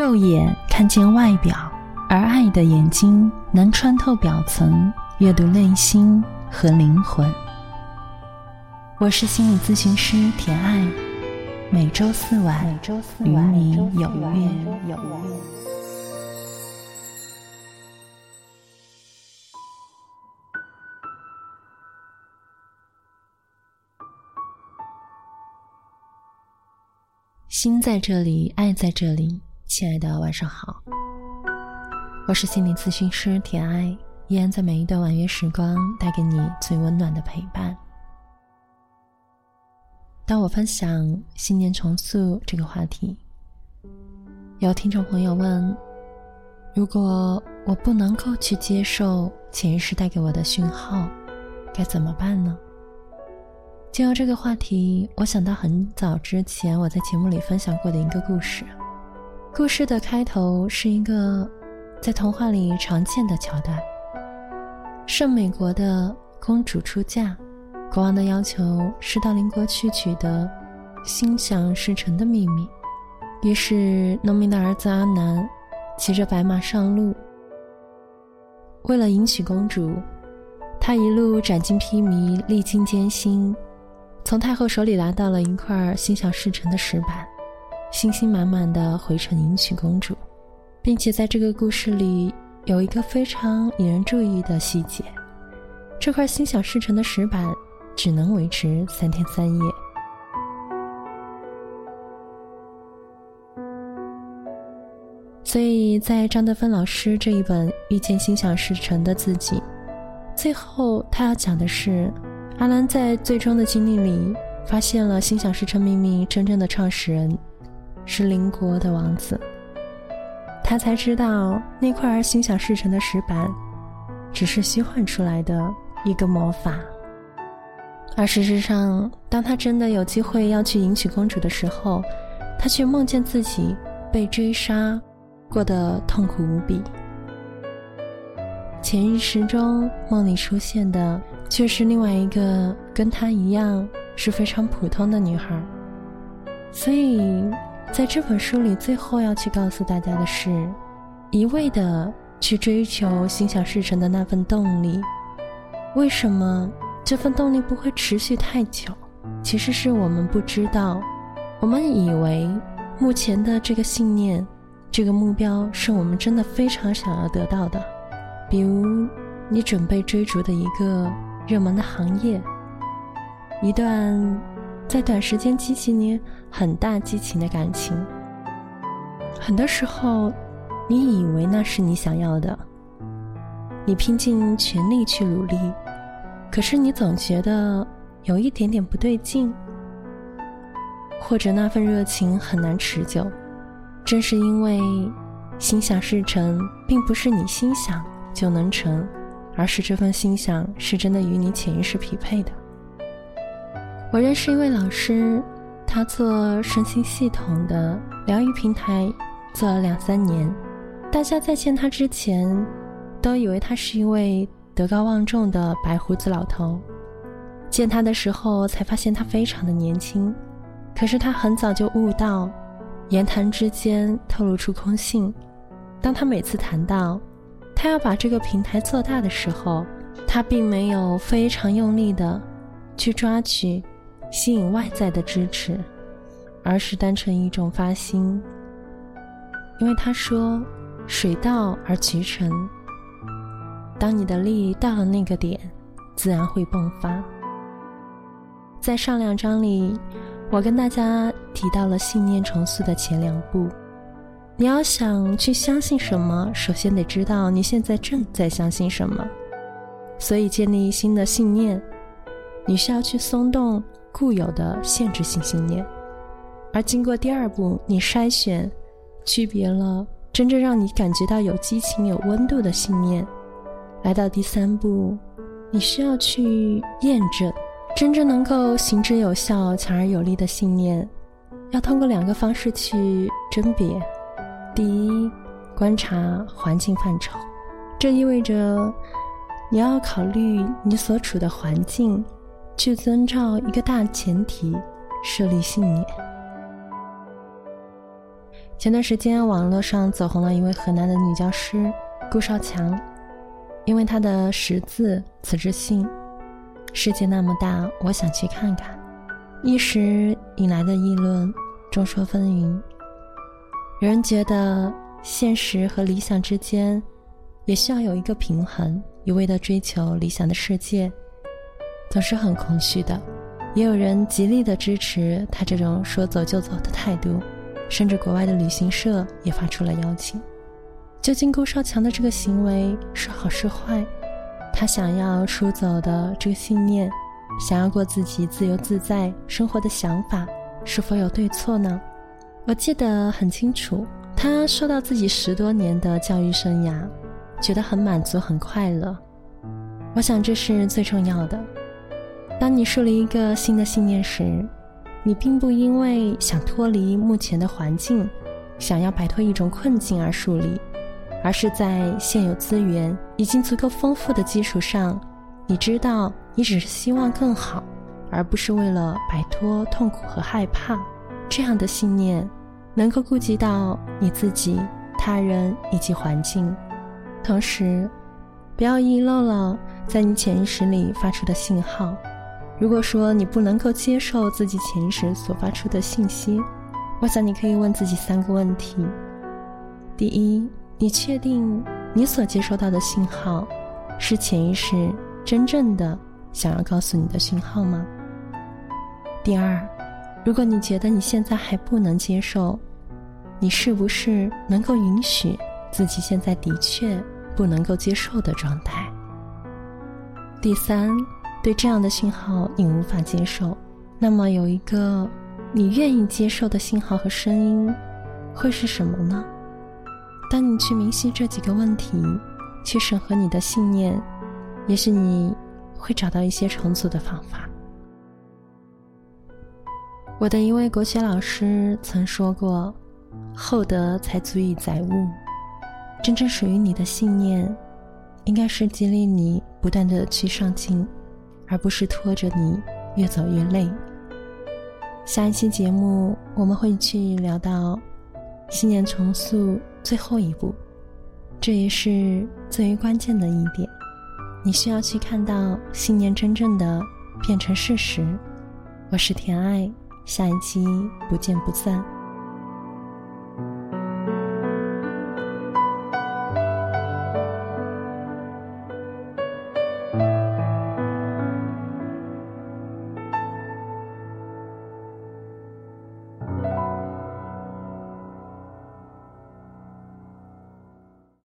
肉眼看见外表，而爱的眼睛能穿透表层，阅读内心和灵魂。我是心理咨询师田爱，每周四晚与你有约。心在这里，爱在这里。亲爱的，晚上好。我是心理咨询师田爱，依然在每一段晚约时光带给你最温暖的陪伴。当我分享新年重塑这个话题，有听众朋友问：如果我不能够去接受潜意识带给我的讯号，该怎么办呢？就由这个话题，我想到很早之前我在节目里分享过的一个故事。故事的开头是一个在童话里常见的桥段：圣美国的公主出嫁，国王的要求是到邻国去取得心想事成的秘密。于是，农民的儿子阿南骑着白马上路，为了迎娶公主，他一路斩荆披靡，历经艰辛，从太后手里拿到了一块心想事成的石板。信心满满的回城迎娶公主，并且在这个故事里有一个非常引人注意的细节：这块心想事成的石板只能维持三天三夜。所以在张德芬老师这一本《遇见心想事成的自己》，最后他要讲的是，阿兰在最终的经历里发现了心想事成秘密真正的创始人。是邻国的王子，他才知道那块心想事成的石板，只是虚幻出来的一个魔法。而事实上，当他真的有机会要去迎娶公主的时候，他却梦见自己被追杀，过得痛苦无比。潜意识中，梦里出现的却是另外一个跟他一样是非常普通的女孩，所以。在这本书里，最后要去告诉大家的是，一味的去追求心想事成的那份动力，为什么这份动力不会持续太久？其实是我们不知道，我们以为目前的这个信念、这个目标是我们真的非常想要得到的。比如，你准备追逐的一个热门的行业，一段。在短时间激起你很大激情的感情，很多时候，你以为那是你想要的，你拼尽全力去努力，可是你总觉得有一点点不对劲，或者那份热情很难持久。正是因为心想事成，并不是你心想就能成，而是这份心想是真的与你潜意识匹配的。我认识一位老师，他做身心系统的疗愈平台，做了两三年。大家在见他之前，都以为他是一位德高望重的白胡子老头。见他的时候，才发现他非常的年轻。可是他很早就悟到，言谈之间透露出空性。当他每次谈到他要把这个平台做大的时候，他并没有非常用力的去抓取。吸引外在的支持，而是单纯一种发心。因为他说：“水到而渠成，当你的力到了那个点，自然会迸发。”在上两章里，我跟大家提到了信念重塑的前两步。你要想去相信什么，首先得知道你现在正在相信什么。所以，建立新的信念，你需要去松动。固有的限制性信念，而经过第二步，你筛选、区别了真正让你感觉到有激情、有温度的信念，来到第三步，你需要去验证真正能够行之有效、强而有力的信念，要通过两个方式去甄别：第一，观察环境范畴，这意味着你要考虑你所处的环境。去遵照一个大前提设立信念。前段时间网络上走红了一位河南的女教师顾少强，因为她的识字辞职信“世界那么大，我想去看看”，一时引来的议论众说纷纭。有人觉得现实和理想之间也需要有一个平衡，一味的追求理想的世界总是很空虚的；也有人极力的支持他这种说走就走的态度。甚至国外的旅行社也发出了邀请。究竟顾少强的这个行为是好是坏？他想要出走的这个信念，想要过自己自由自在生活的想法，是否有对错呢？我记得很清楚，他说到自己十多年的教育生涯，觉得很满足、很快乐。我想这是最重要的。当你树立一个新的信念时，你并不因为想脱离目前的环境，想要摆脱一种困境而树立，而是在现有资源已经足够丰富的基础上，你知道你只是希望更好，而不是为了摆脱痛苦和害怕。这样的信念能够顾及到你自己、他人以及环境，同时不要遗漏了在你潜意识里发出的信号。如果说你不能够接受自己潜意识所发出的信息，我想你可以问自己三个问题：第一，你确定你所接收到的信号是潜意识真正的想要告诉你的信号吗？第二，如果你觉得你现在还不能接受，你是不是能够允许自己现在的确不能够接受的状态？第三。对这样的信号你无法接受，那么有一个你愿意接受的信号和声音，会是什么呢？当你去明晰这几个问题，去审核你的信念，也许你会找到一些重组的方法。我的一位国学老师曾说过：“厚德才足以载物。”真正属于你的信念，应该是激励你不断的去上进。而不是拖着你越走越累。下一期节目我们会去聊到信念重塑最后一步，这也是最为关键的一点。你需要去看到信念真正的变成事实。我是甜爱，下一期不见不散。